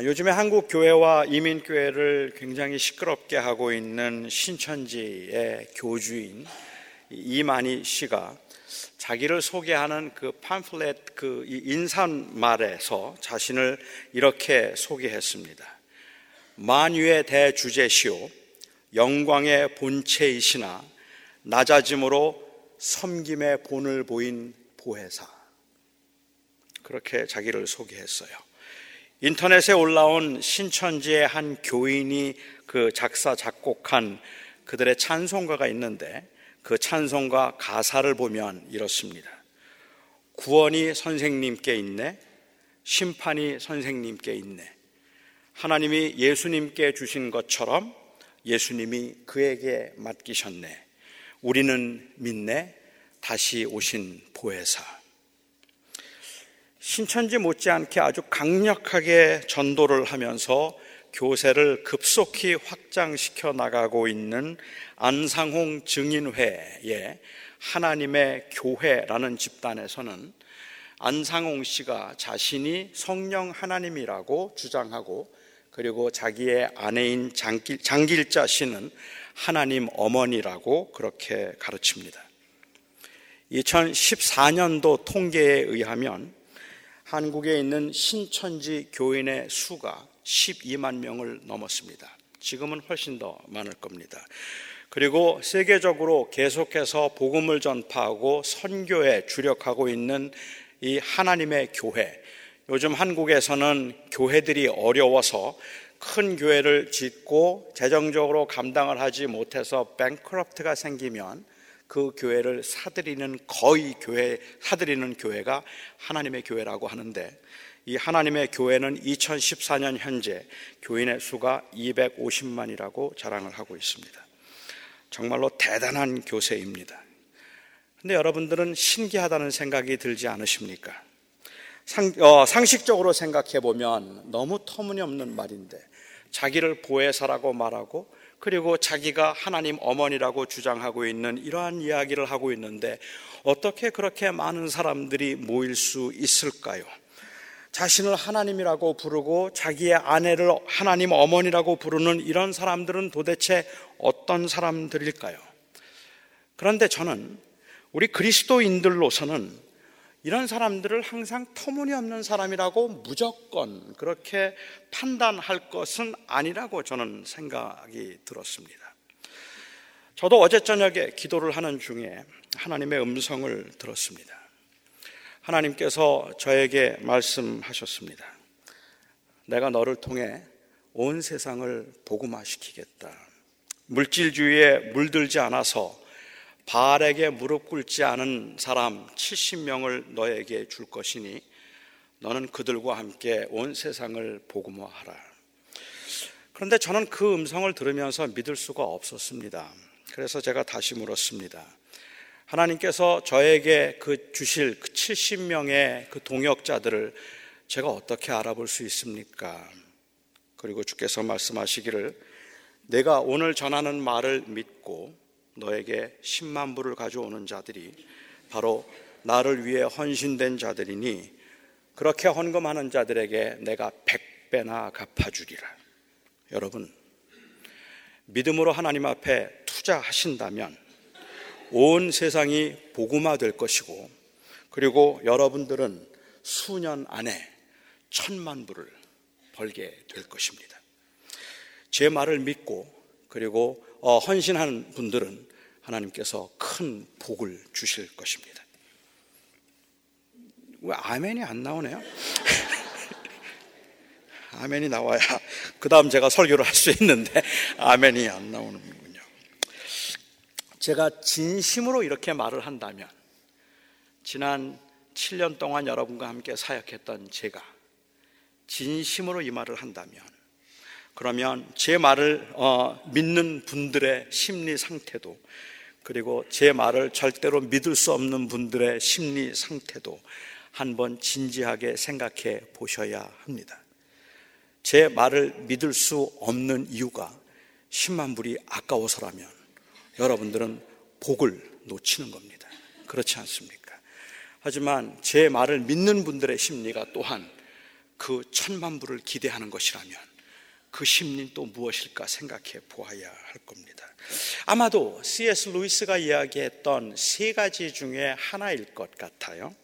아, 요즘에 한국 교회와 이민 교회를 굉장히 시끄럽게 하고 있는 신천지의 교주인 이만희 씨가 자기를 소개하는 그 팜플렛 그 인사말에서 자신을 이렇게 소개했습니다. 만유의 대주제시오 영광의 본체이시나 낮아짐으로 섬김의 본을 보인 보혜사 그렇게 자기를 소개했어요. 인터넷에 올라온 신천지의 한 교인이 그 작사 작곡한 그들의 찬송가가 있는데 그 찬송가 가사를 보면 이렇습니다. 구원이 선생님께 있네. 심판이 선생님께 있네. 하나님이 예수님께 주신 것처럼 예수님이 그에게 맡기셨네. 우리는 믿네. 다시 오신 보혜사. 신천지 못지않게 아주 강력하게 전도를 하면서 교세를 급속히 확장시켜 나가고 있는 안상홍 증인회의 하나님의 교회라는 집단에서는 안상홍 씨가 자신이 성령 하나님이라고 주장하고 그리고 자기의 아내인 장길, 장길자 씨는 하나님 어머니라고 그렇게 가르칩니다. 2014년도 통계에 의하면 한국에 있는 신천지 교인의 수가 12만 명을 넘었습니다. 지금은 훨씬 더 많을 겁니다. 그리고 세계적으로 계속해서 복음을 전파하고 선교에 주력하고 있는 이 하나님의 교회. 요즘 한국에서는 교회들이 어려워서 큰 교회를 짓고 재정적으로 감당을 하지 못해서 뱅크럽트가 생기면 그 교회를 사들이는 거의 교회 사들이는 교회가 하나님의 교회라고 하는데 이 하나님의 교회는 2014년 현재 교인의 수가 250만이라고 자랑을 하고 있습니다. 정말로 대단한 교세입니다. 근데 여러분들은 신기하다는 생각이 들지 않으십니까? 상, 어, 상식적으로 생각해 보면 너무 터무니없는 말인데 자기를 보혜사라고 말하고 그리고 자기가 하나님 어머니라고 주장하고 있는 이러한 이야기를 하고 있는데 어떻게 그렇게 많은 사람들이 모일 수 있을까요? 자신을 하나님이라고 부르고 자기의 아내를 하나님 어머니라고 부르는 이런 사람들은 도대체 어떤 사람들일까요? 그런데 저는 우리 그리스도인들로서는 이런 사람들을 항상 터무니없는 사람이라고 무조건 그렇게 판단할 것은 아니라고 저는 생각이 들었습니다. 저도 어제 저녁에 기도를 하는 중에 하나님의 음성을 들었습니다. 하나님께서 저에게 말씀하셨습니다. 내가 너를 통해 온 세상을 복음화시키겠다. 물질주의에 물들지 않아서 바알에게 무릎 꿇지 않은 사람 70명을 너에게 줄 것이니 너는 그들과 함께 온 세상을 복음화하라. 그런데 저는 그 음성을 들으면서 믿을 수가 없었습니다. 그래서 제가 다시 물었습니다. 하나님께서 저에게 그 주실 그 70명의 그 동역자들을 제가 어떻게 알아볼 수 있습니까? 그리고 주께서 말씀하시기를 내가 오늘 전하는 말을 믿고 너에게 10만 불을 가져오는 자들이 바로 나를 위해 헌신된 자들이니 그렇게 헌금하는 자들에게 내가 100배나 갚아주리라. 여러분, 믿음으로 하나님 앞에 투자하신다면 온 세상이 복음화 될 것이고 그리고 여러분들은 수년 안에 천만 불을 벌게 될 것입니다. 제 말을 믿고 그리고 어, 헌신하는 분들은 하나님께서 큰 복을 주실 것입니다. 왜 아멘이 안 나오네요? 아멘이 나와야 그 다음 제가 설교를 할 수 있는데 아멘이 안 나오는군요. 제가 진심으로 이렇게 말을 한다면 지난 7년 동안 여러분과 함께 사역했던 제가 진심으로 이 말을 한다면 그러면 제 말을 어, 믿는 분들의 심리 상태도 그리고 제 말을 절대로 믿을 수 없는 분들의 심리 상태도 한번 진지하게 생각해 보셔야 합니다. 제 말을 믿을 수 없는 이유가 10만 불이 아까워서라면 여러분들은 복을 놓치는 겁니다. 그렇지 않습니까? 하지만 제 말을 믿는 분들의 심리가 또한 그 천만 부를 기대하는 것이라면 그 심리는 또 무엇일까 생각해 보아야 할 겁니다. 아마도 C.S. 루이스가 이야기했던 세 가지 중에 하나일 것 같아요.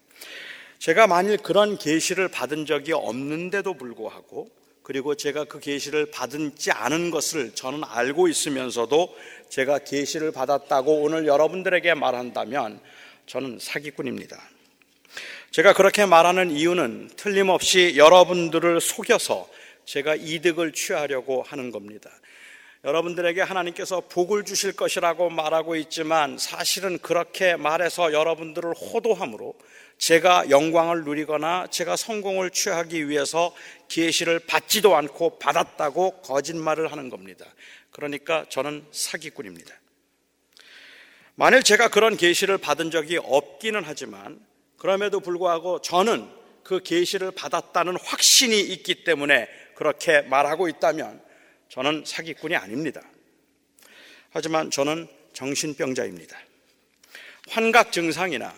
제가 만일 그런 계시를 받은 적이 없는데도 불구하고 그리고 제가 그 계시를 받지 않은 것을 저는 알고 있으면서도 제가 계시를 받았다고 오늘 여러분들에게 말한다면 저는 사기꾼입니다. 제가 그렇게 말하는 이유는 틀림없이 여러분들을 속여서 제가 이득을 취하려고 하는 겁니다. 여러분들에게 하나님께서 복을 주실 것이라고 말하고 있지만 사실은 그렇게 말해서 여러분들을 호도함으로 제가 영광을 누리거나 제가 성공을 취하기 위해서 계시를 받지도 않고 받았다고 거짓말을 하는 겁니다. 그러니까 저는 사기꾼입니다. 만일 제가 그런 계시를 받은 적이 없기는 하지만 그럼에도 불구하고 저는 그 계시를 받았다는 확신이 있기 때문에 그렇게 말하고 있다면 저는 사기꾼이 아닙니다. 하지만 저는 정신병자입니다. 환각 증상이나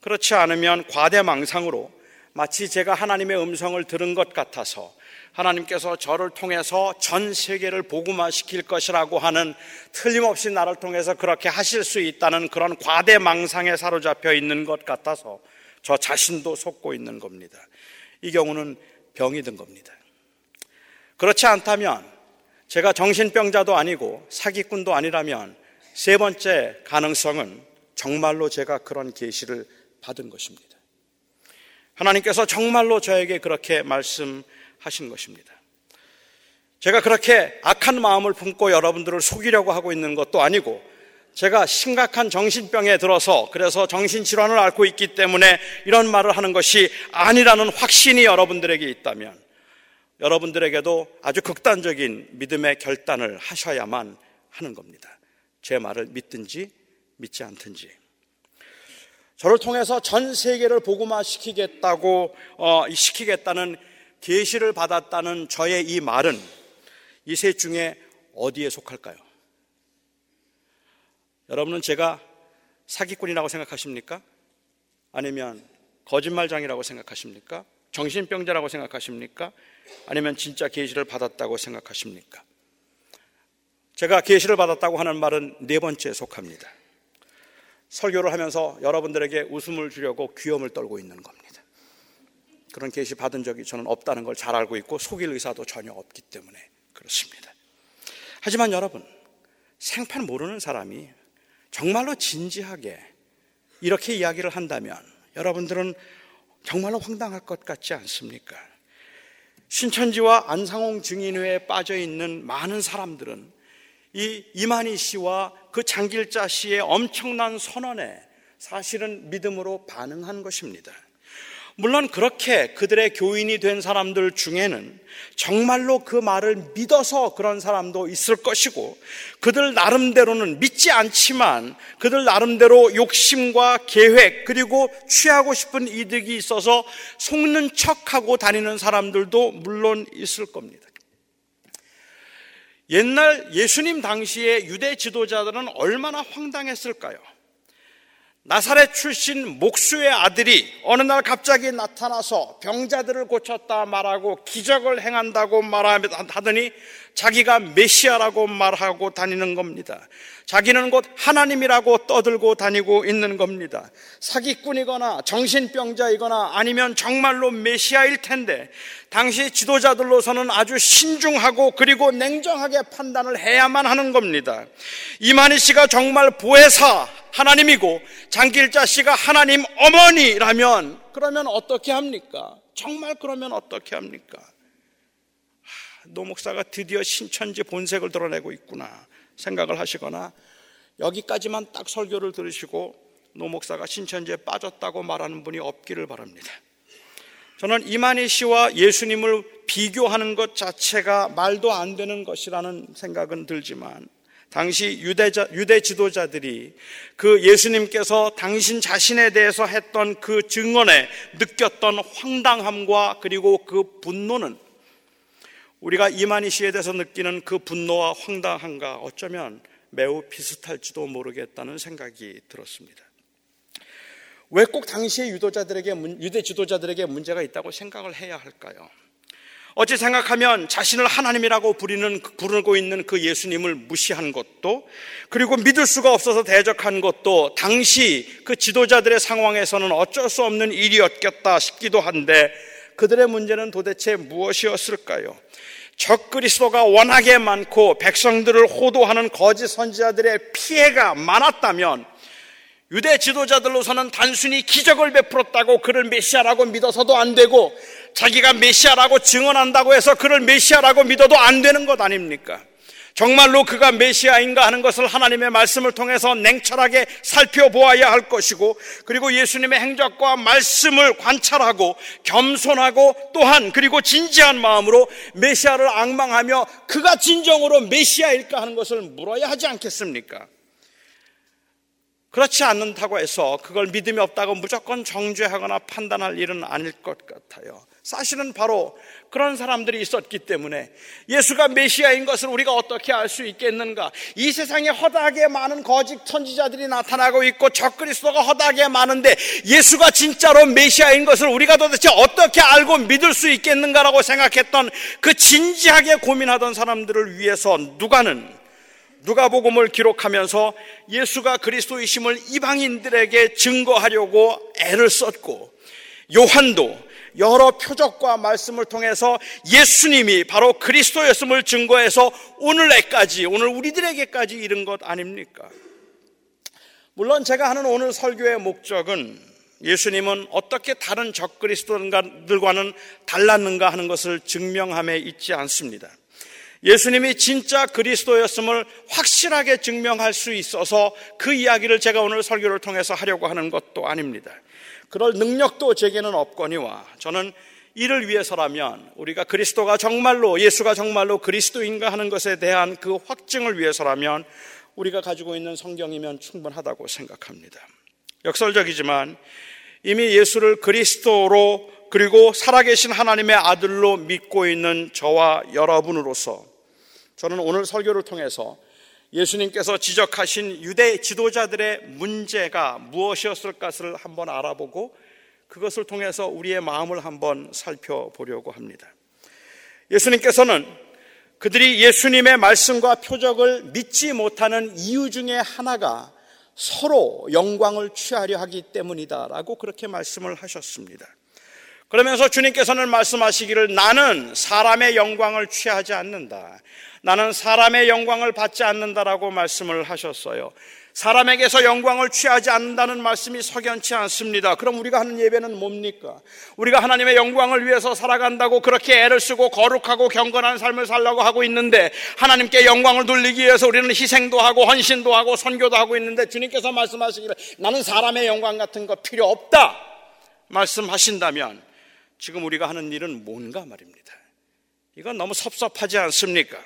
그렇지 않으면 과대망상으로 마치 제가 하나님의 음성을 들은 것 같아서 하나님께서 저를 통해서 전 세계를 복음화시킬 것이라고 하는 틀림없이 나를 통해서 그렇게 하실 수 있다는 그런 과대망상에 사로잡혀 있는 것 같아서 저 자신도 속고 있는 겁니다. 이 경우는 병이 든 겁니다. 그렇지 않다면 제가 정신병자도 아니고 사기꾼도 아니라면 세 번째 가능성은 정말로 제가 그런 계시를 받은 것입니다. 하나님께서 정말로 저에게 그렇게 말씀하신 것입니다. 제가 그렇게 악한 마음을 품고 여러분들을 속이려고 하고 있는 것도 아니고 제가 심각한 정신병에 들어서 그래서 정신질환을 앓고 있기 때문에 이런 말을 하는 것이 아니라는 확신이 여러분들에게 있다면 여러분들에게도 아주 극단적인 믿음의 결단을 하셔야만 하는 겁니다. 제 말을 믿든지 믿지 않든지. 저를 통해서 전 세계를 복음화 시키겠다고 어, 시키겠다는 계시를 받았다는 저의 이 말은 이 셋 중에 어디에 속할까요? 여러분은 제가 사기꾼이라고 생각하십니까? 아니면 거짓말장이라고 생각하십니까? 정신병자라고 생각하십니까? 아니면 진짜 계시를 받았다고 생각하십니까? 제가 계시를 받았다고 하는 말은 네 번째에 속합니다. 설교를 하면서 여러분들에게 웃음을 주려고 귀염을 떨고 있는 겁니다. 그런 계시 받은 적이 저는 없다는 걸 잘 알고 있고 속일 의사도 전혀 없기 때문에 그렇습니다. 하지만 여러분, 생판 모르는 사람이 정말로 진지하게 이렇게 이야기를 한다면 여러분들은 정말로 황당할 것 같지 않습니까? 신천지와 안상홍 증인회에 빠져 있는 많은 사람들은 이 이만희 씨와 그 장길자 씨의 엄청난 선언에 사실은 믿음으로 반응한 것입니다. 물론 그렇게 그들의 교인이 된 사람들 중에는 정말로 그 말을 믿어서 그런 사람도 있을 것이고 그들 나름대로는 믿지 않지만 그들 나름대로 욕심과 계획 그리고 취하고 싶은 이득이 있어서 속는 척하고 다니는 사람들도 물론 있을 겁니다. 옛날 예수님 당시에 유대 지도자들은 얼마나 황당했을까요? 나사렛 출신 목수의 아들이 어느 날 갑자기 나타나서 병자들을 고쳤다 말하고 기적을 행한다고 말하더니 자기가 메시아라고 말하고 다니는 겁니다. 자기는 곧 하나님이라고 떠들고 다니고 있는 겁니다. 사기꾼이거나 정신병자이거나 아니면 정말로 메시아일 텐데 당시 지도자들로서는 아주 신중하고 그리고 냉정하게 판단을 해야만 하는 겁니다. 이만희 씨가 정말 보혜사 하나님이고 장길자 씨가 하나님 어머니라면 그러면 어떻게 합니까? 정말 그러면 어떻게 합니까? 노 목사가 드디어 신천지 본색을 드러내고 있구나 생각을 하시거나 여기까지만 딱 설교를 들으시고 노 목사가 신천지에 빠졌다고 말하는 분이 없기를 바랍니다. 저는 이만희 씨와 예수님을 비교하는 것 자체가 말도 안 되는 것이라는 생각은 들지만 당시 유대자, 유대 지도자들이 그 예수님께서 당신 자신에 대해서 했던 그 증언에 느꼈던 황당함과 그리고 그 분노는 우리가 이만희 씨에 대해서 느끼는 그 분노와 황당함과 어쩌면 매우 비슷할지도 모르겠다는 생각이 들었습니다. 왜 꼭 당시의 유도자들에게, 유대 지도자들에게 문제가 있다고 생각을 해야 할까요? 어찌 생각하면 자신을 하나님이라고 부리는, 부르고 있는 그 예수님을 무시한 것도 그리고 믿을 수가 없어서 대적한 것도 당시 그 지도자들의 상황에서는 어쩔 수 없는 일이었겠다 싶기도 한데 그들의 문제는 도대체 무엇이었을까요? 적그리스도가 워낙에 많고 백성들을 호도하는 거짓 선지자들의 피해가 많았다면 유대 지도자들로서는 단순히 기적을 베풀었다고 그를 메시아라고 믿어서도 안 되고 자기가 메시아라고 증언한다고 해서 그를 메시아라고 믿어도 안 되는 것 아닙니까? 정말로 그가 메시아인가 하는 것을 하나님의 말씀을 통해서 냉철하게 살펴보아야 할 것이고 그리고 예수님의 행적과 말씀을 관찰하고 겸손하고 또한 그리고 진지한 마음으로 메시아를 악망하며 그가 진정으로 메시아일까 하는 것을 물어야 하지 않겠습니까? 그렇지 않는다고 해서 그걸 믿음이 없다고 무조건 정죄하거나 판단할 일은 아닐 것 같아요. 사실은 바로 그런 사람들이 있었기 때문에 예수가 메시아인 것을 우리가 어떻게 알 수 있겠는가? 이 세상에 허다하게 많은 거짓 선지자들이 나타나고 있고 적그리스도가 허다하게 많은데 예수가 진짜로 메시아인 것을 우리가 도대체 어떻게 알고 믿을 수 있겠는가라고 생각했던 그 진지하게 고민하던 사람들을 위해서 누가는 누가복음을 기록하면서 예수가 그리스도이심을 이방인들에게 증거하려고 애를 썼고 요한도 여러 표적과 말씀을 통해서 예수님이 바로 그리스도였음을 증거해서 오늘날까지 오늘 우리들에게까지 이른 것 아닙니까? 물론 제가 하는 오늘 설교의 목적은 예수님은 어떻게 다른 적그리스도들과는 달랐는가 하는 것을 증명함에 있지 않습니다. 예수님이 진짜 그리스도였음을 확실하게 증명할 수 있어서 그 이야기를 제가 오늘 설교를 통해서 하려고 하는 것도 아닙니다. 그럴 능력도 제게는 없거니와 저는 이를 위해서라면 우리가 그리스도가 정말로 예수가 정말로 그리스도인가 하는 것에 대한 그 확증을 위해서라면 우리가 가지고 있는 성경이면 충분하다고 생각합니다. 역설적이지만 이미 예수를 그리스도로 그리고 살아계신 하나님의 아들로 믿고 있는 저와 여러분으로서 저는 오늘 설교를 통해서 예수님께서 지적하신 유대 지도자들의 문제가 무엇이었을 것을 한번 알아보고 그것을 통해서 우리의 마음을 한번 살펴보려고 합니다. 예수님께서는 그들이 예수님의 말씀과 표적을 믿지 못하는 이유 중에 하나가 서로 영광을 취하려 하기 때문이다라고 그렇게 말씀을 하셨습니다. 그러면서 주님께서는 말씀하시기를 나는 사람의 영광을 취하지 않는다. 나는 사람의 영광을 받지 않는다라고 말씀을 하셨어요. 사람에게서 영광을 취하지 않는다는 말씀이 석연치 않습니다. 그럼 우리가 하는 예배는 뭡니까? 우리가 하나님의 영광을 위해서 살아간다고 그렇게 애를 쓰고 거룩하고 경건한 삶을 살라고 하고 있는데 하나님께 영광을 돌리기 위해서 우리는 희생도 하고 헌신도 하고 선교도 하고 있는데 주님께서 말씀하시기를 나는 사람의 영광 같은 거 필요 없다 말씀하신다면 지금 우리가 하는 일은 뭔가 말입니다. 이건 너무 섭섭하지 않습니까?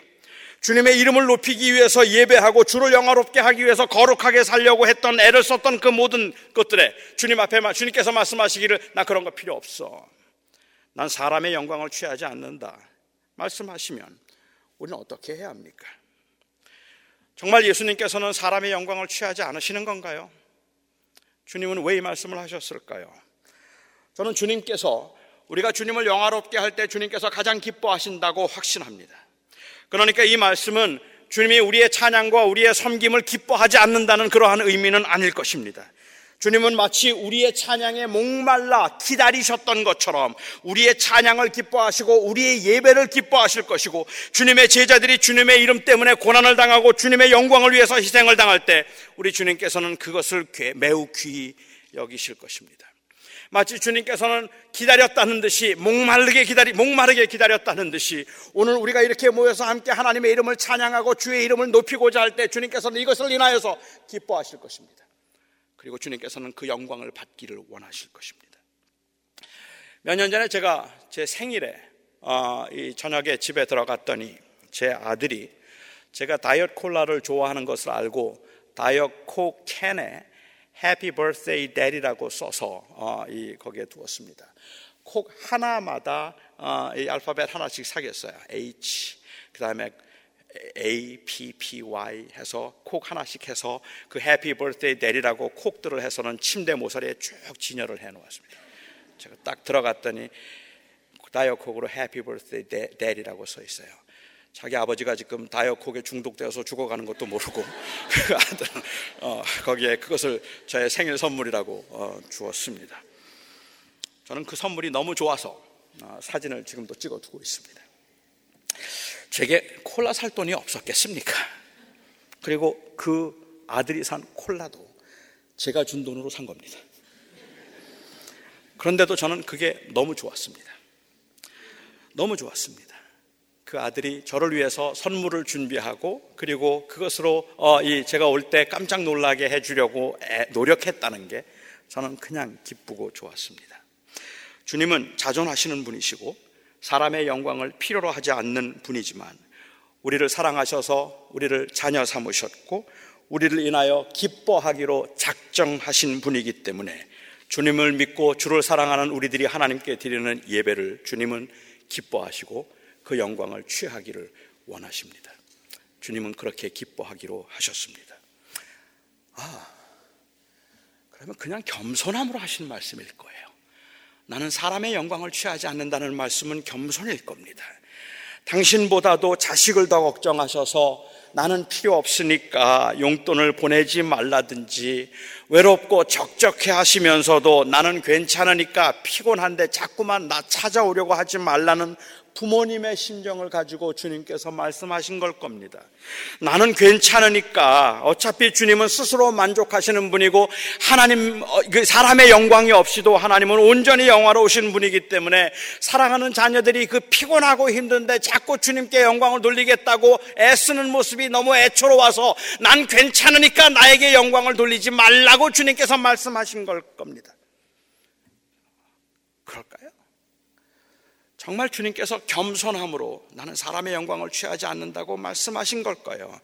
주님의 이름을 높이기 위해서 예배하고 주를 영화롭게 하기 위해서 거룩하게 살려고 했던 애를 썼던 그 모든 것들에 주님 앞에 주님께서 말씀하시기를 나 그런 거 필요 없어. 난 사람의 영광을 취하지 않는다. 말씀하시면 우리는 어떻게 해야 합니까? 정말 예수님께서는 사람의 영광을 취하지 않으시는 건가요? 주님은 왜 이 말씀을 하셨을까요? 저는 주님께서 우리가 주님을 영화롭게 할 때 주님께서 가장 기뻐하신다고 확신합니다. 그러니까 이 말씀은 주님이 우리의 찬양과 우리의 섬김을 기뻐하지 않는다는 그러한 의미는 아닐 것입니다. 주님은 마치 우리의 찬양에 목말라 기다리셨던 것처럼 우리의 찬양을 기뻐하시고 우리의 예배를 기뻐하실 것이고 주님의 제자들이 주님의 이름 때문에 고난을 당하고 주님의 영광을 위해서 희생을 당할 때 우리 주님께서는 그것을 매우 귀히 여기실 것입니다. 마치 주님께서는 기다렸다는 듯이 목마르게 기다리 목마르게 기다렸다는 듯이 오늘 우리가 이렇게 모여서 함께 하나님의 이름을 찬양하고 주의 이름을 높이고자 할 때 주님께서는 이것을 인하여서 기뻐하실 것입니다. 그리고 주님께서는 그 영광을 받기를 원하실 것입니다. 몇 년 전에 제가 제 생일에 어, 이 저녁에 집에 들어갔더니 제 아들이 제가 다이어트 콜라를 좋아하는 것을 알고 Diet Coke 캔에 Happy Birthday Daddy라고 써서 어, 이 거기에 두었습니다. Coke 하나마다 어, 이 알파벳 하나씩 새겼어요. H 그 다음에 A, P, P, Y 해서 Coke 하나씩 해서 그 Happy Birthday Daddy라고 Coke들을 해서는 침대 모서리에 쭉 진열을 해 놓았습니다. 제가 딱 들어갔더니 Diet Coke으로 Happy Birthday Daddy라고 써 있어요. 자기 아버지가 지금 Diet Coke에 중독되어서 죽어가는 것도 모르고 그 아들은 어, 거기에 그것을 저의 생일 선물이라고 어, 주었습니다. 저는 그 선물이 너무 좋아서 어, 사진을 지금도 찍어두고 있습니다. 제게 콜라 살 돈이 없었겠습니까? 그리고 그 아들이 산 콜라도 제가 준 돈으로 산 겁니다. 그런데도 저는 그게 너무 좋았습니다. 너무 좋았습니다. 그 아들이 저를 위해서 선물을 준비하고 그리고 그것으로 어, 이 제가 올 때 깜짝 놀라게 해주려고 노력했다는 게 저는 그냥 기쁘고 좋았습니다. 주님은 자존하시는 분이시고 사람의 영광을 필요로 하지 않는 분이지만 우리를 사랑하셔서 우리를 자녀 삼으셨고 우리를 인하여 기뻐하기로 작정하신 분이기 때문에 주님을 믿고 주를 사랑하는 우리들이 하나님께 드리는 예배를 주님은 기뻐하시고 그 영광을 취하기를 원하십니다. 주님은 그렇게 기뻐하기로 하셨습니다. 아, 그러면 그냥 겸손함으로 하신 말씀일 거예요. 나는 사람의 영광을 취하지 않는다는 말씀은 겸손일 겁니다. 당신보다도 자식을 더 걱정하셔서 나는 필요 없으니까 용돈을 보내지 말라든지 외롭고 적적해 하시면서도 나는 괜찮으니까 피곤한데 자꾸만 나 찾아오려고 하지 말라는 부모님의 심정을 가지고 주님께서 말씀하신 걸 겁니다. 나는 괜찮으니까 어차피 주님은 스스로 만족하시는 분이고 하나님 어, 그 사람의 영광이 없이도 하나님은 온전히 영화로우신 분이기 때문에 사랑하는 자녀들이 그 피곤하고 힘든데 자꾸 주님께 영광을 돌리겠다고 애쓰는 모습이 너무 애처로워서 난 괜찮으니까 나에게 영광을 돌리지 말라고 주님께서 말씀하신 걸 겁니다. 그럴까요? 정말 주님께서 겸손함으로 나는 사람의 영광을 취하지 않는다고 말씀하신 걸까요?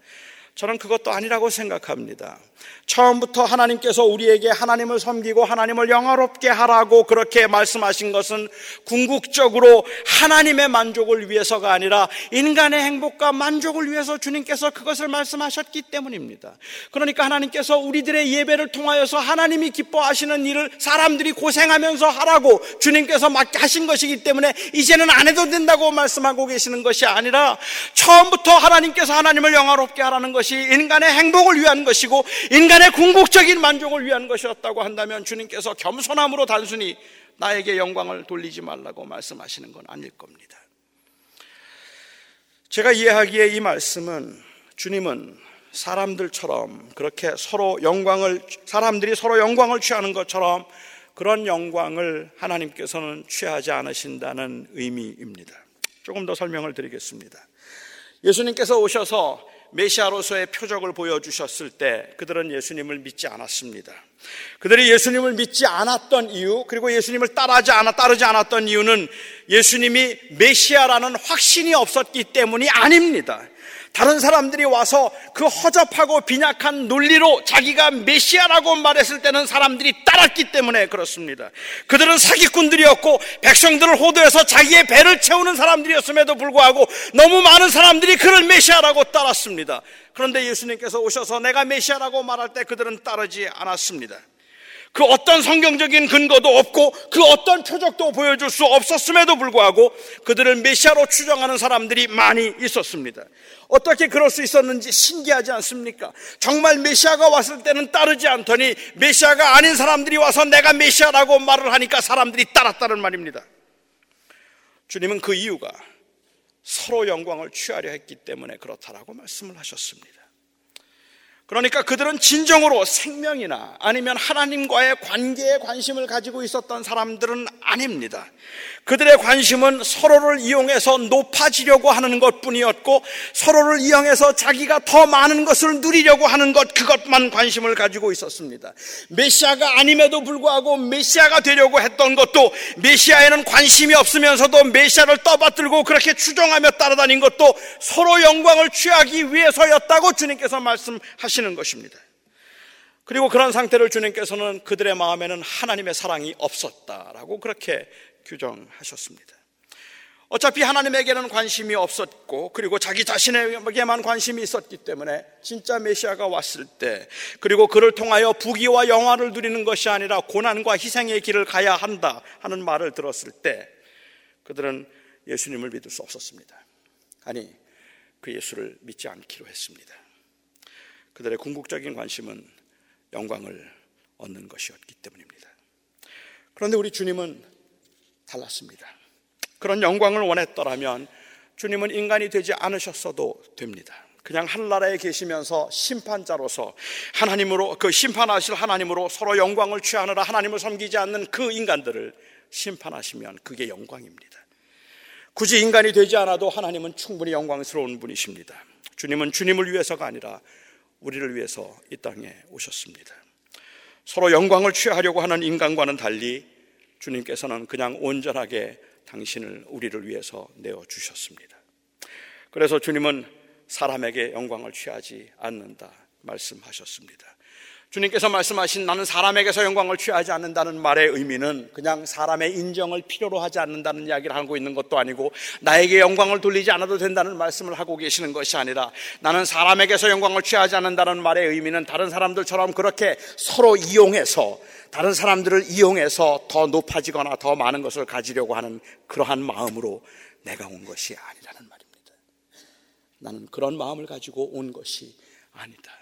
저는 그것도 아니라고 생각합니다. 처음부터 하나님께서 우리에게 하나님을 섬기고 하나님을 영화롭게 하라고 그렇게 말씀하신 것은 궁극적으로 하나님의 만족을 위해서가 아니라 인간의 행복과 만족을 위해서 주님께서 그것을 말씀하셨기 때문입니다. 그러니까 하나님께서 우리들의 예배를 통하여서 하나님이 기뻐하시는 일을 사람들이 고생하면서 하라고 주님께서 맡게 하신 것이기 때문에 이제는 안 해도 된다고 말씀하고 계시는 것이 아니라 처음부터 하나님께서 하나님을 영화롭게 하라는 것이 인간의 행복을 위한 것이고 인간의 궁극적인 만족을 위한 것이었다고 한다면 주님께서 겸손함으로 단순히 나에게 영광을 돌리지 말라고 말씀하시는 건 아닐 겁니다. 제가 이해하기에 이 말씀은 주님은 사람들처럼 그렇게 서로 영광을 사람들이 서로 영광을 취하는 것처럼 그런 영광을 하나님께서는 취하지 않으신다는 의미입니다. 조금 더 설명을 드리겠습니다. 예수님께서 오셔서 메시아로서의 표적을 보여주셨을 때 그들은 예수님을 믿지 않았습니다. 그들이 예수님을 믿지 않았던 이유, 그리고 예수님을 따르지 않아 따르지 않았던 이유는 예수님이 메시아라는 확신이 없었기 때문이 아닙니다. 다른 사람들이 와서 그 허접하고 빈약한 논리로 자기가 메시아라고 말했을 때는 사람들이 따랐기 때문에 그렇습니다. 그들은 사기꾼들이었고 백성들을 호도해서 자기의 배를 채우는 사람들이었음에도 불구하고 너무 많은 사람들이 그를 메시아라고 따랐습니다. 그런데 예수님께서 오셔서 내가 메시아라고 말할 때 그들은 따르지 않았습니다. 그 어떤 성경적인 근거도 없고 그 어떤 표적도 보여줄 수 없었음에도 불구하고 그들을 메시아로 추정하는 사람들이 많이 있었습니다. 어떻게 그럴 수 있었는지 신기하지 않습니까? 정말 메시아가 왔을 때는 따르지 않더니 메시아가 아닌 사람들이 와서 내가 메시아라고 말을 하니까 사람들이 따랐다는 말입니다. 주님은 그 이유가 서로 영광을 취하려 했기 때문에 그렇다라고 말씀을 하셨습니다. 그러니까 그들은 진정으로 생명이나 아니면 하나님과의 관계에 관심을 가지고 있었던 사람들은 아닙니다. 그들의 관심은 서로를 이용해서 높아지려고 하는 것 뿐이었고 서로를 이용해서 자기가 더 많은 것을 누리려고 하는 것 그것만 관심을 가지고 있었습니다. 메시아가 아님에도 불구하고 메시아가 되려고 했던 것도 메시아에는 관심이 없으면서도 메시아를 떠받들고 그렇게 추종하며 따라다닌 것도 서로 영광을 취하기 위해서였다고 주님께서 말씀하시는 것입니다. 그리고 그런 상태를 주님께서는 그들의 마음에는 하나님의 사랑이 없었다라고 그렇게 규정하셨습니다. 어차피 하나님에게는 관심이 없었고 그리고 자기 자신에게만 관심이 있었기 때문에 진짜 메시아가 왔을 때 그리고 그를 통하여 부귀와 영화를 누리는 것이 아니라 고난과 희생의 길을 가야 한다 하는 말을 들었을 때 그들은 예수님을 믿을 수 없었습니다. 아니, 그 예수를 믿지 않기로 했습니다. 그들의 궁극적인 관심은 영광을 얻는 것이었기 때문입니다. 그런데 우리 주님은 달랐습니다. 그런 영광을 원했더라면 주님은 인간이 되지 않으셨어도 됩니다. 그냥 하늘나라에 계시면서 심판자로서 하나님으로 그 심판하실 하나님으로 서로 영광을 취하느라 하나님을 섬기지 않는 그 인간들을 심판하시면 그게 영광입니다. 굳이 인간이 되지 않아도 하나님은 충분히 영광스러운 분이십니다. 주님은 주님을 위해서가 아니라 우리를 위해서 이 땅에 오셨습니다. 서로 영광을 취하려고 하는 인간과는 달리 주님께서는 그냥 온전하게 당신을 우리를 위해서 내어 주셨습니다. 그래서 주님은 사람에게 영광을 취하지 않는다 말씀하셨습니다. 주님께서 말씀하신 나는 사람에게서 영광을 취하지 않는다는 말의 의미는 그냥 사람의 인정을 필요로 하지 않는다는 이야기를 하고 있는 것도 아니고 나에게 영광을 돌리지 않아도 된다는 말씀을 하고 계시는 것이 아니라 나는 사람에게서 영광을 취하지 않는다는 말의 의미는 다른 사람들처럼 그렇게 서로 이용해서 다른 사람들을 이용해서 더 높아지거나 더 많은 것을 가지려고 하는 그러한 마음으로 내가 온 것이 아니라는 말입니다. 나는 그런 마음을 가지고 온 것이 아니다.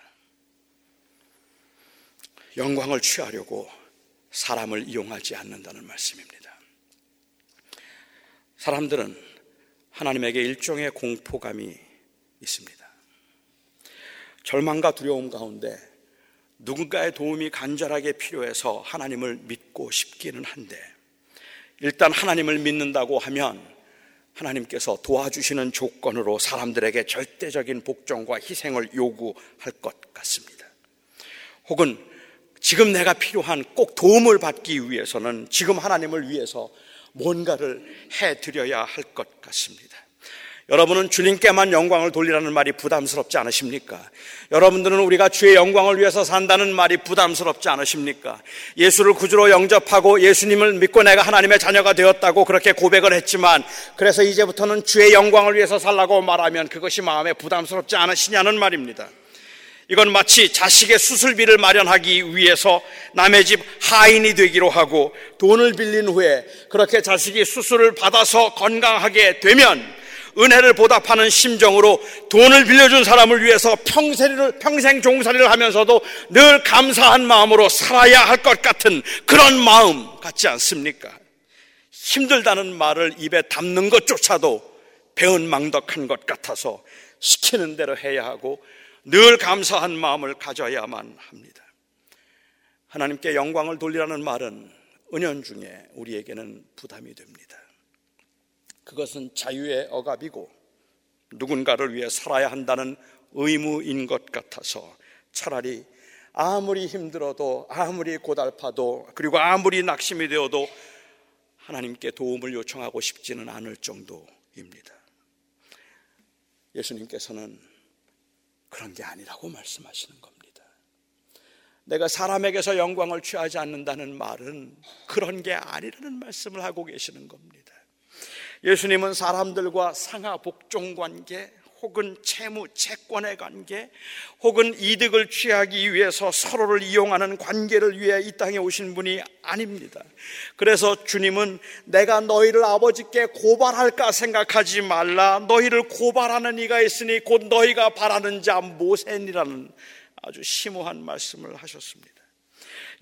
영광을 취하려고 사람을 이용하지 않는다는 말씀입니다. 사람들은 하나님에게 일종의 공포감이 있습니다. 절망과 두려움 가운데 누군가의 도움이 간절하게 필요해서 하나님을 믿고 싶기는 한데 일단 하나님을 믿는다고 하면 하나님께서 도와주시는 조건으로 사람들에게 절대적인 복종과 희생을 요구할 것 같습니다. 혹은 지금 내가 필요한 꼭 도움을 받기 위해서는 지금 하나님을 위해서 뭔가를 해 드려야 할 것 같습니다. 여러분은 주님께만 영광을 돌리라는 말이 부담스럽지 않으십니까? 여러분들은 우리가 주의 영광을 위해서 산다는 말이 부담스럽지 않으십니까? 예수를 구주로 영접하고 예수님을 믿고 내가 하나님의 자녀가 되었다고 그렇게 고백을 했지만 그래서 이제부터는 주의 영광을 위해서 살라고 말하면 그것이 마음에 부담스럽지 않으시냐는 말입니다. 이건 마치 자식의 수술비를 마련하기 위해서 남의 집 하인이 되기로 하고 돈을 빌린 후에 그렇게 자식이 수술을 받아서 건강하게 되면 은혜를 보답하는 심정으로 돈을 빌려준 사람을 위해서 평생을, 평생 종살이를 하면서도 늘 감사한 마음으로 살아야 할 것 같은 그런 마음 같지 않습니까? 힘들다는 말을 입에 담는 것조차도 배은망덕한 것 같아서 시키는 대로 해야 하고 늘 감사한 마음을 가져야만 합니다. 하나님께 영광을 돌리라는 말은 은연중에 우리에게는 부담이 됩니다. 그것은 자유의 억압이고 누군가를 위해 살아야 한다는 의무인 것 같아서 차라리 아무리 힘들어도 아무리 고달파도 그리고 아무리 낙심이 되어도 하나님께 도움을 요청하고 싶지는 않을 정도입니다. 예수님께서는 그런 게 아니라고 말씀하시는 겁니다. 내가 사람에게서 영광을 취하지 않는다는 말은 그런 게 아니라는 말씀을 하고 계시는 겁니다. 예수님은 사람들과 상하 복종 관계, 혹은 채무, 채권의 관계, 혹은 이득을 취하기 위해서 서로를 이용하는 관계를 위해 이 땅에 오신 분이 아닙니다. 그래서 주님은 내가 너희를 아버지께 고발할까 생각하지 말라. 너희를 고발하는 이가 있으니 곧 너희가 바라는 자 모세니라는 아주 심오한 말씀을 하셨습니다.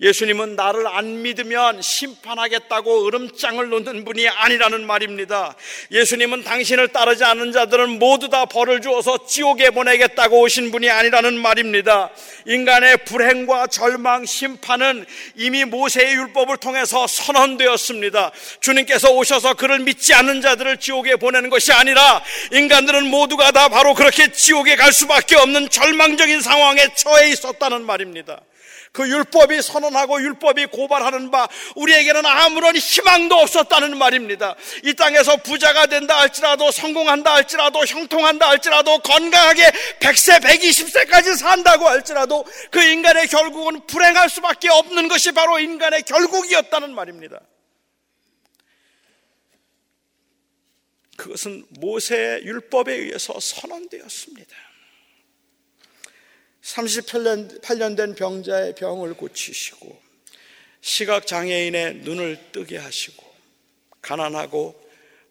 예수님은 나를 안 믿으면 심판하겠다고 으름장을 놓는 분이 아니라는 말입니다. 예수님은 당신을 따르지 않는 자들은 모두 다 벌을 주어서 지옥에 보내겠다고 오신 분이 아니라는 말입니다. 인간의 불행과 절망, 심판은 이미 모세의 율법을 통해서 선언되었습니다. 주님께서 오셔서 그를 믿지 않는 자들을 지옥에 보내는 것이 아니라 인간들은 모두가 다 바로 그렇게 지옥에 갈 수밖에 없는 절망적인 상황에 처해 있었다는 말입니다. 그 율법이 선언하고 율법이 고발하는 바 우리에게는 아무런 희망도 없었다는 말입니다. 이 땅에서 부자가 된다 할지라도 성공한다 할지라도 형통한다 할지라도 건강하게 100세 120세까지 산다고 할지라도 그 인간의 결국은 불행할 수밖에 없는 것이 바로 인간의 결국이었다는 말입니다. 그것은 모세의 율법에 의해서 선언되었습니다. 38년 된 병자의 병을 고치시고 시각 장애인의 눈을 뜨게 하시고 가난하고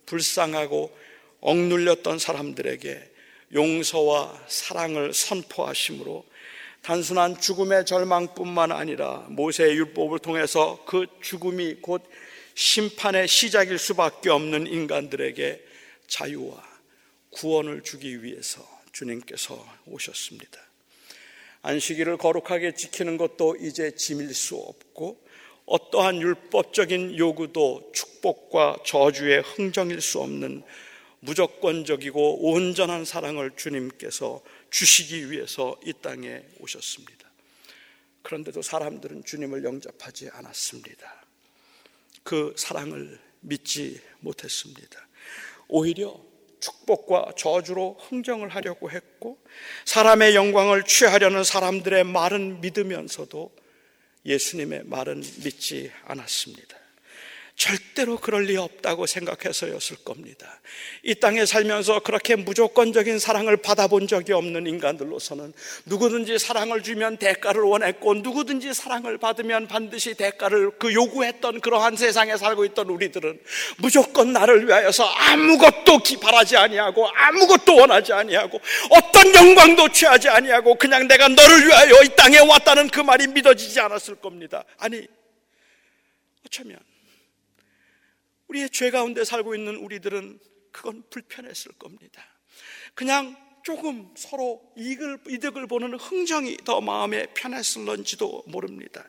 불쌍하고 억눌렸던 사람들에게 용서와 사랑을 선포하심으로 단순한 죽음의 절망뿐만 아니라 모세의 율법을 통해서 그 죽음이 곧 심판의 시작일 수밖에 없는 인간들에게 자유와 구원을 주기 위해서 주님께서 오셨습니다. 안식일을 거룩하게 지키는 것도 이제 짐일 수 없고 어떠한 율법적인 요구도 축복과 저주의 흥정일 수 없는 무조건적이고 온전한 사랑을 주님께서 주시기 위해서 이 땅에 오셨습니다. 그런데도 사람들은 주님을 영접하지 않았습니다. 그 사랑을 믿지 못했습니다. 오히려 축복과 저주로 흥정을 하려고 했고 사람의 영광을 취하려는 사람들의 말은 믿으면서도 예수님의 말은 믿지 않았습니다. 절대로 그럴 리 없다고 생각해서였을 겁니다. 이 땅에 살면서 그렇게 무조건적인 사랑을 받아본 적이 없는 인간들로서는 누구든지 사랑을 주면 대가를 원했고 누구든지 사랑을 받으면 반드시 대가를 그 요구했던 그러한 세상에 살고 있던 우리들은 무조건 나를 위하여서 아무것도 바라지 아니하고 아무것도 원하지 아니하고 어떤 영광도 취하지 아니하고 그냥 내가 너를 위하여 이 땅에 왔다는 그 말이 믿어지지 않았을 겁니다. 아니 어쩌면 우리의 죄 가운데 살고 있는 우리들은 그건 불편했을 겁니다. 그냥 조금 서로 이득을, 이득을 보는 흥정이 더 마음에 편했을런지도 모릅니다.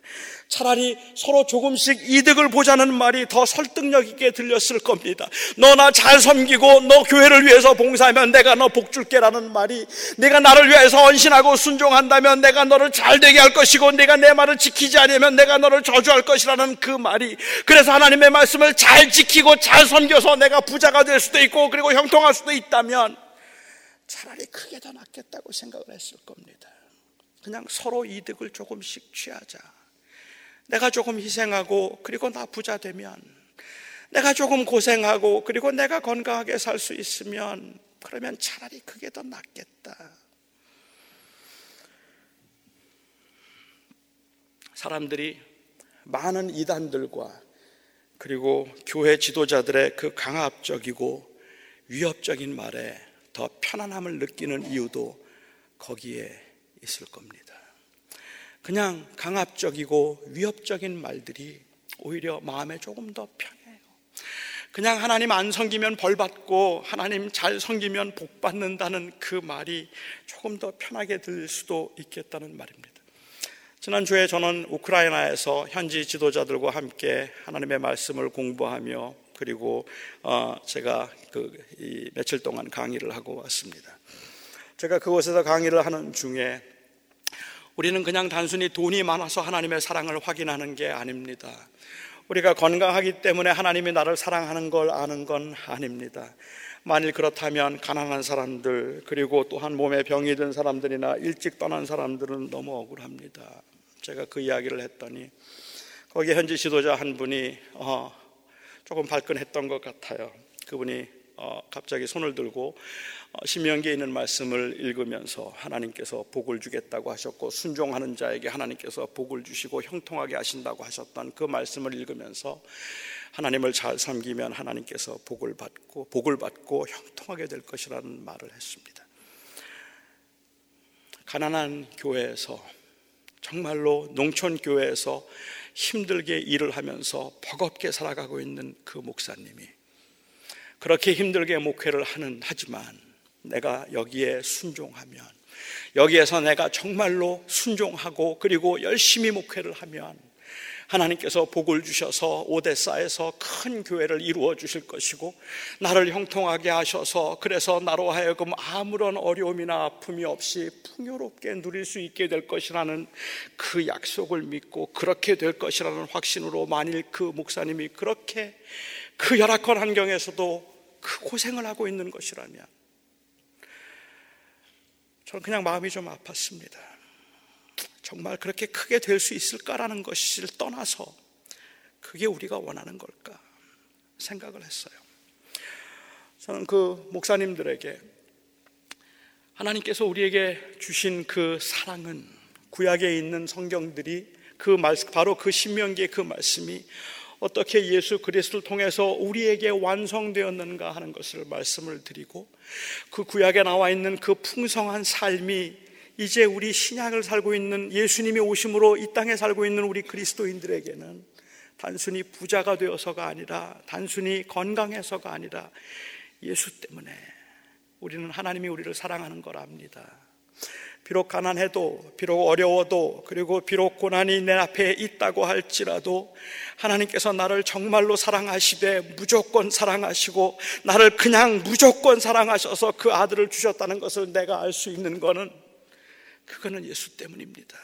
차라리 서로 조금씩 이득을 보자는 말이 더 설득력 있게 들렸을 겁니다. 너 나 잘 섬기고 너 교회를 위해서 봉사하면 내가 너 복 줄게라는 말이 내가 나를 위해서 헌신하고 순종한다면 내가 너를 잘 되게 할 것이고 내가 내 말을 지키지 않으면 내가 너를 저주할 것이라는 그 말이 그래서 하나님의 말씀을 잘 지키고 잘 섬겨서 내가 부자가 될 수도 있고 그리고 형통할 수도 있다면 차라리 그게 더 낫겠다고 생각을 했을 겁니다. 그냥 서로 이득을 조금씩 취하자. 내가 조금 희생하고 그리고 나 부자 되면 내가 조금 고생하고 그리고 내가 건강하게 살 수 있으면 그러면 차라리 그게 더 낫겠다. 사람들이 많은 이단들과 그리고 교회 지도자들의 그 강압적이고 위협적인 말에 더 편안함을 느끼는 이유도 거기에 있을 겁니다. 그냥 강압적이고 위협적인 말들이 오히려 마음에 조금 더 편해요. 그냥 하나님 안 섬기면 벌 받고 하나님 잘 섬기면 복 받는다는 그 말이 조금 더 편하게 들릴 수도 있겠다는 말입니다. 지난주에 저는 우크라이나에서 현지 지도자들과 함께 하나님의 말씀을 공부하며 그리고 어, 제가 그 며칠 동안 강의를 하고 왔습니다. 제가 그곳에서 강의를 하는 중에 우리는 그냥 단순히 돈이 많아서 하나님의 사랑을 확인하는 게 아닙니다. 우리가 건강하기 때문에 하나님이 나를 사랑하는 걸 아는 건 아닙니다. 만일 그렇다면 가난한 사람들 그리고 또한 몸에 병이 든 사람들이나 일찍 떠난 사람들은 너무 억울합니다. 제가 그 이야기를 했더니 거기 현지 지도자 한 분이 어, 조금 발끈했던 것 같아요. 그분이 어, 갑자기 손을 들고 어, 신명기에 있는 말씀을 읽으면서 하나님께서 복을 주겠다고 하셨고 순종하는 자에게 하나님께서 복을 주시고 형통하게 하신다고 하셨던 그 말씀을 읽으면서 하나님을 잘 섬기면 하나님께서 복을 받고 복을 받고 형통하게 될 것이라는 말을 했습니다. 가난한 교회에서 정말로 농촌 교회에서 힘들게 일을 하면서 버겁게 살아가고 있는 그 목사님이 그렇게 힘들게 목회를 하는 하지만 내가 여기에 순종하면 여기에서 내가 정말로 순종하고 그리고 열심히 목회를 하면 하나님께서 복을 주셔서 오데사에서 큰 교회를 이루어 주실 것이고 나를 형통하게 하셔서 그래서 나로 하여금 아무런 어려움이나 아픔이 없이 풍요롭게 누릴 수 있게 될 것이라는 그 약속을 믿고 그렇게 될 것이라는 확신으로 만일 그 목사님이 그렇게 그 열악한 환경에서도 그 고생을 하고 있는 것이라면 저는 그냥 마음이 좀 아팠습니다. 정말 그렇게 크게 될 수 있을까라는 것을 떠나서 그게 우리가 원하는 걸까 생각을 했어요. 저는 그 목사님들에게 하나님께서 우리에게 주신 그 사랑은 구약에 있는 성경들이 그 말씀 바로 그 신명기의 그 말씀이 어떻게 예수 그리스도를 통해서 우리에게 완성되었는가 하는 것을 말씀을 드리고 그 구약에 나와 있는 그 풍성한 삶이 이제 우리 신약을 살고 있는 예수님이 오심으로 이 땅에 살고 있는 우리 그리스도인들에게는 단순히 부자가 되어서가 아니라 단순히 건강해서가 아니라 예수 때문에 우리는 하나님이 우리를 사랑하는 걸압니다. 비록 가난해도, 비록 어려워도, 그리고 비록 고난이 내 앞에 있다고 할지라도 하나님께서 나를 정말로 사랑하시되 무조건 사랑하시고 나를 그냥 무조건 사랑하셔서 그 아들을 주셨다는 것을 내가 알 수 있는 것은 그거는 예수 때문입니다.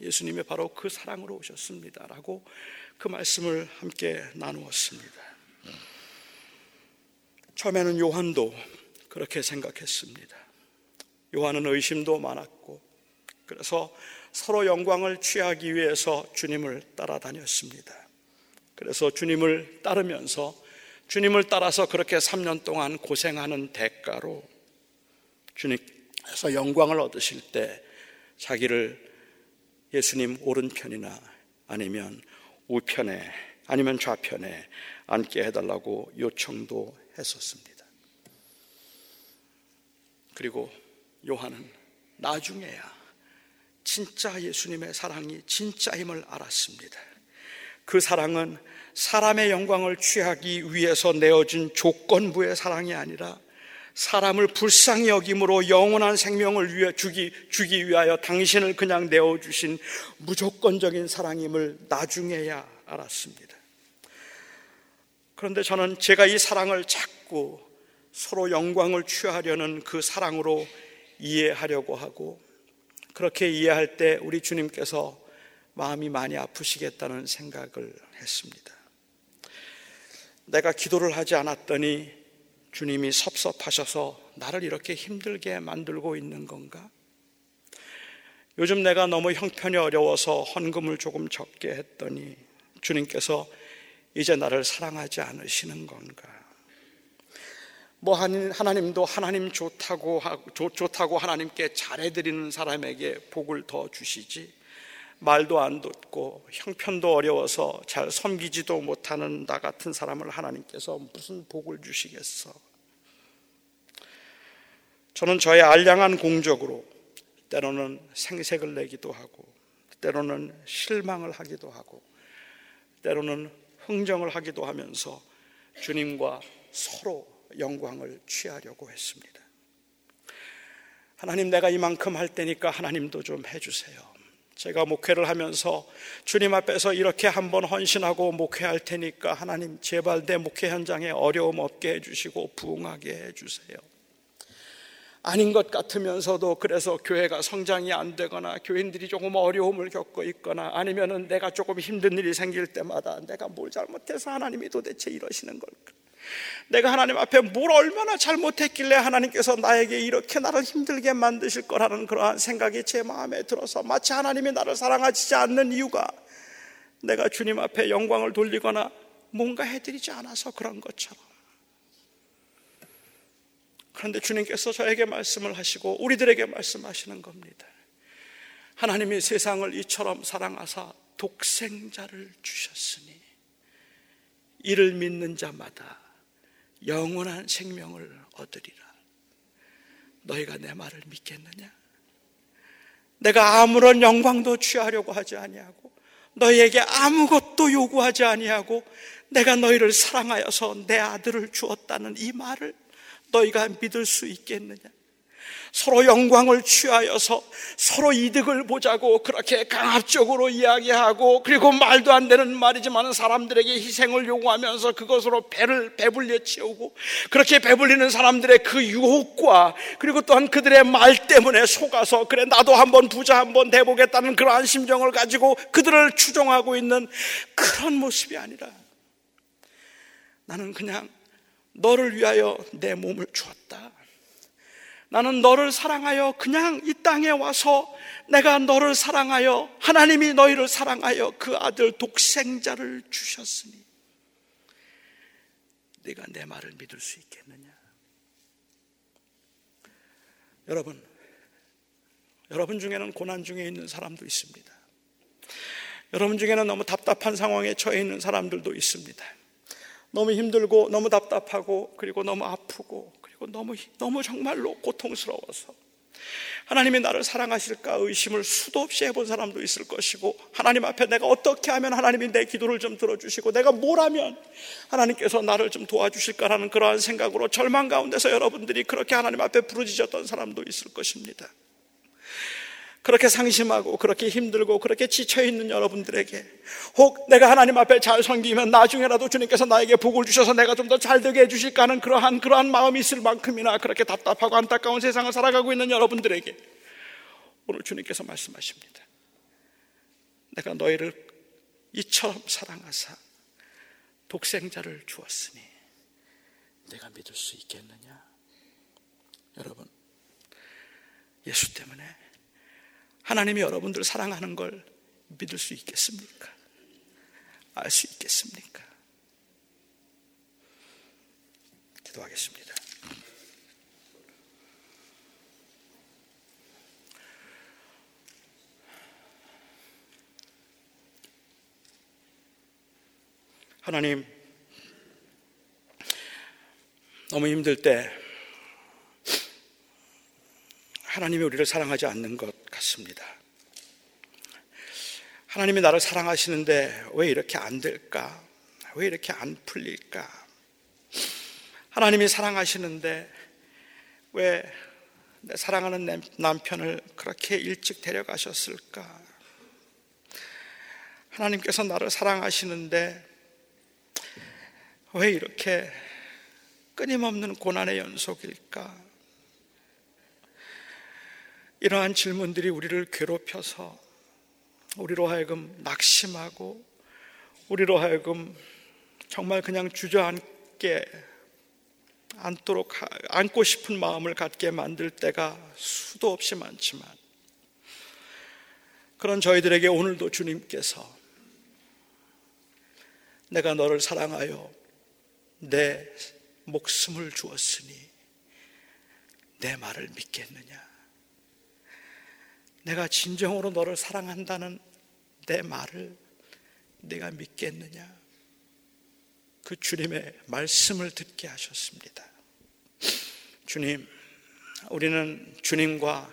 예수님이 바로 그 사랑으로 오셨습니다. 라고 그 말씀을 함께 나누었습니다. 처음에는 요한도 그렇게 생각했습니다. 요한은 의심도 많았고 그래서 서로 영광을 취하기 위해서 주님을 따라다녔습니다. 그래서 주님을 따르면서 주님을 따라서 그렇게 3년 동안 고생하는 대가로 주님 께서 영광을 얻으실 때 자기를 예수님 오른편이나 아니면 우편에 아니면 좌편에 앉게 해달라고 요청도 했었습니다. 그리고 요한은 나중에야 진짜 예수님의 사랑이 진짜임을 알았습니다. 그 사랑은 사람의 영광을 취하기 위해서 내어진 조건부의 사랑이 아니라 사람을 불쌍히 여김으로 영원한 생명을 위해 주기, 주기 위하여 당신을 그냥 내어주신 무조건적인 사랑임을 나중에야 알았습니다. 그런데 저는 제가 이 사랑을 자꾸 서로 영광을 취하려는 그 사랑으로 이해하려고 하고 그렇게 이해할 때 우리 주님께서 마음이 많이 아프시겠다는 생각을 했습니다. 내가 기도를 하지 않았더니 주님이 섭섭하셔서 나를 이렇게 힘들게 만들고 있는 건가? 요즘 내가 너무 형편이 어려워서 헌금을 조금 적게 했더니 주님께서 이제 나를 사랑하지 않으시는 건가? 뭐 하나님도 하나님 좋다고 좋다고 하나님께 잘해 드리는 사람에게 복을 더 주시지 말도 안 듣고 형편도 어려워서 잘 섬기지도 못하는 나 같은 사람을 하나님께서 무슨 복을 주시겠어? 저는 저의 알량한 공적으로 때로는 생색을 내기도 하고 때로는 실망을 하기도 하고 때로는 흥정을 하기도 하면서 주님과 서로 영광을 취하려고 했습니다. 하나님 내가 이만큼 할 테니까 하나님도 좀 해주세요. 제가 목회를 하면서 주님 앞에서 이렇게 한번 헌신하고 목회할 테니까 하나님 제발 내 목회 현장에 어려움 없게 해주시고 부응하게 해주세요. 아닌 것 같으면서도 그래서 교회가 성장이 안 되거나 교인들이 조금 어려움을 겪고 있거나 아니면은 내가 조금 힘든 일이 생길 때마다 내가 뭘 잘못해서 하나님이 도대체 이러시는 걸까? 내가 하나님 앞에 뭘 얼마나 잘못했길래 하나님께서 나에게 이렇게 나를 힘들게 만드실 거라는 그러한 생각이 제 마음에 들어서 마치 하나님이 나를 사랑하지 않는 이유가 내가 주님 앞에 영광을 돌리거나 뭔가 해드리지 않아서 그런 것처럼. 그런데 주님께서 저에게 말씀을 하시고 우리들에게 말씀하시는 겁니다. 하나님이 세상을 이처럼 사랑하사 독생자를 주셨으니 이를 믿는 자마다 영원한 생명을 얻으리라. 너희가 내 말을 믿겠느냐? 내가 아무런 영광도 취하려고 하지 아니하고 너희에게 아무것도 요구하지 아니하고 내가 너희를 사랑하여서 내 아들을 주었다는 이 말을 너희가 믿을 수 있겠느냐? 서로 영광을 취하여서 서로 이득을 보자고 그렇게 강압적으로 이야기하고 그리고 말도 안 되는 말이지만 사람들에게 희생을 요구하면서 그것으로 배를 배불려 채우고 그렇게 배불리는 사람들의 그 유혹과 그리고 또한 그들의 말 때문에 속아서 그래 나도 한번 부자 한번 돼 보겠다는 그러한 심정을 가지고 그들을 추종하고 있는 그런 모습이 아니라 나는 그냥 너를 위하여 내 몸을 주었다. 나는 너를 사랑하여 그냥 이 땅에 와서 내가 너를 사랑하여 하나님이 너희를 사랑하여 그 아들 독생자를 주셨으니 네가 내 말을 믿을 수 있겠느냐? 여러분, 여러분 중에는 고난 중에 있는 사람도 있습니다. 여러분 중에는 너무 답답한 상황에 처해 있는 사람들도 있습니다. 너무 힘들고 너무 답답하고 그리고 너무 아프고 그리고 너무 너무 정말로 고통스러워서 하나님이 나를 사랑하실까 의심을 수도 없이 해본 사람도 있을 것이고 하나님 앞에 내가 어떻게 하면 하나님이 내 기도를 좀 들어주시고 내가 뭘 하면 하나님께서 나를 좀 도와주실까라는 그러한 생각으로 절망 가운데서 여러분들이 그렇게 하나님 앞에 부르짖었던 사람도 있을 것입니다. 그렇게 상심하고 그렇게 힘들고 그렇게 지쳐 있는 여러분들에게 혹 내가 하나님 앞에 잘 섬기면 나중에라도 주님께서 나에게 복을 주셔서 내가 좀 더 잘 되게 해 주실까 하는 그러한 그러한 마음이 있을 만큼이나 그렇게 답답하고 안타까운 세상을 살아가고 있는 여러분들에게 오늘 주님께서 말씀하십니다. 내가 너희를 이처럼 사랑하사 독생자를 주었으니 내가 믿을 수 있겠느냐? 여러분, 예수 때문에 하나님이 여러분들을 사랑하는 걸 믿을 수 있겠습니까? 알 수 있겠습니까? 기도하겠습니다. 하나님, 너무 힘들 때 하나님이 우리를 사랑하지 않는 것 같습니다. 하나님이 나를 사랑하시는데 왜 이렇게 안 될까? 왜 이렇게 안 풀릴까? 하나님이 사랑하시는데 왜 내 사랑하는 남편을 그렇게 일찍 데려가셨을까? 하나님께서 나를 사랑하시는데 왜 이렇게 끊임없는 고난의 연속일까? 이러한 질문들이 우리를 괴롭혀서 우리로 하여금 낙심하고 우리로 하여금 정말 그냥 주저앉게 앉도록 앉고 싶은 마음을 갖게 만들 때가 수도 없이 많지만 그런 저희들에게 오늘도 주님께서 내가 너를 사랑하여 내 목숨을 주었으니 내 말을 믿겠느냐? 내가 진정으로 너를 사랑한다는 내 말을 내가 믿겠느냐? 그 주님의 말씀을 듣게 하셨습니다. 주님, 우리는 주님과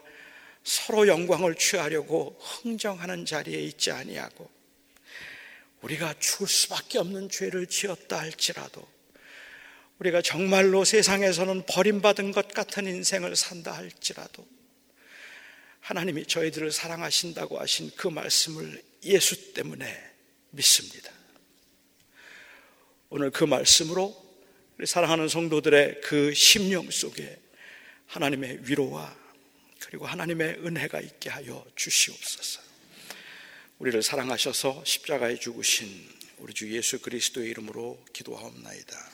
서로 영광을 취하려고 흥정하는 자리에 있지 아니하고 우리가 죽을 수밖에 없는 죄를 지었다 할지라도 우리가 정말로 세상에서는 버림받은 것 같은 인생을 산다 할지라도 하나님이 저희들을 사랑하신다고 하신 그 말씀을 예수 때문에 믿습니다. 오늘 그 말씀으로 사랑하는 성도들의 그 심령 속에 하나님의 위로와 그리고 하나님의 은혜가 있게 하여 주시옵소서. 우리를 사랑하셔서 십자가에 죽으신 우리 주 예수 그리스도의 이름으로 기도하옵나이다.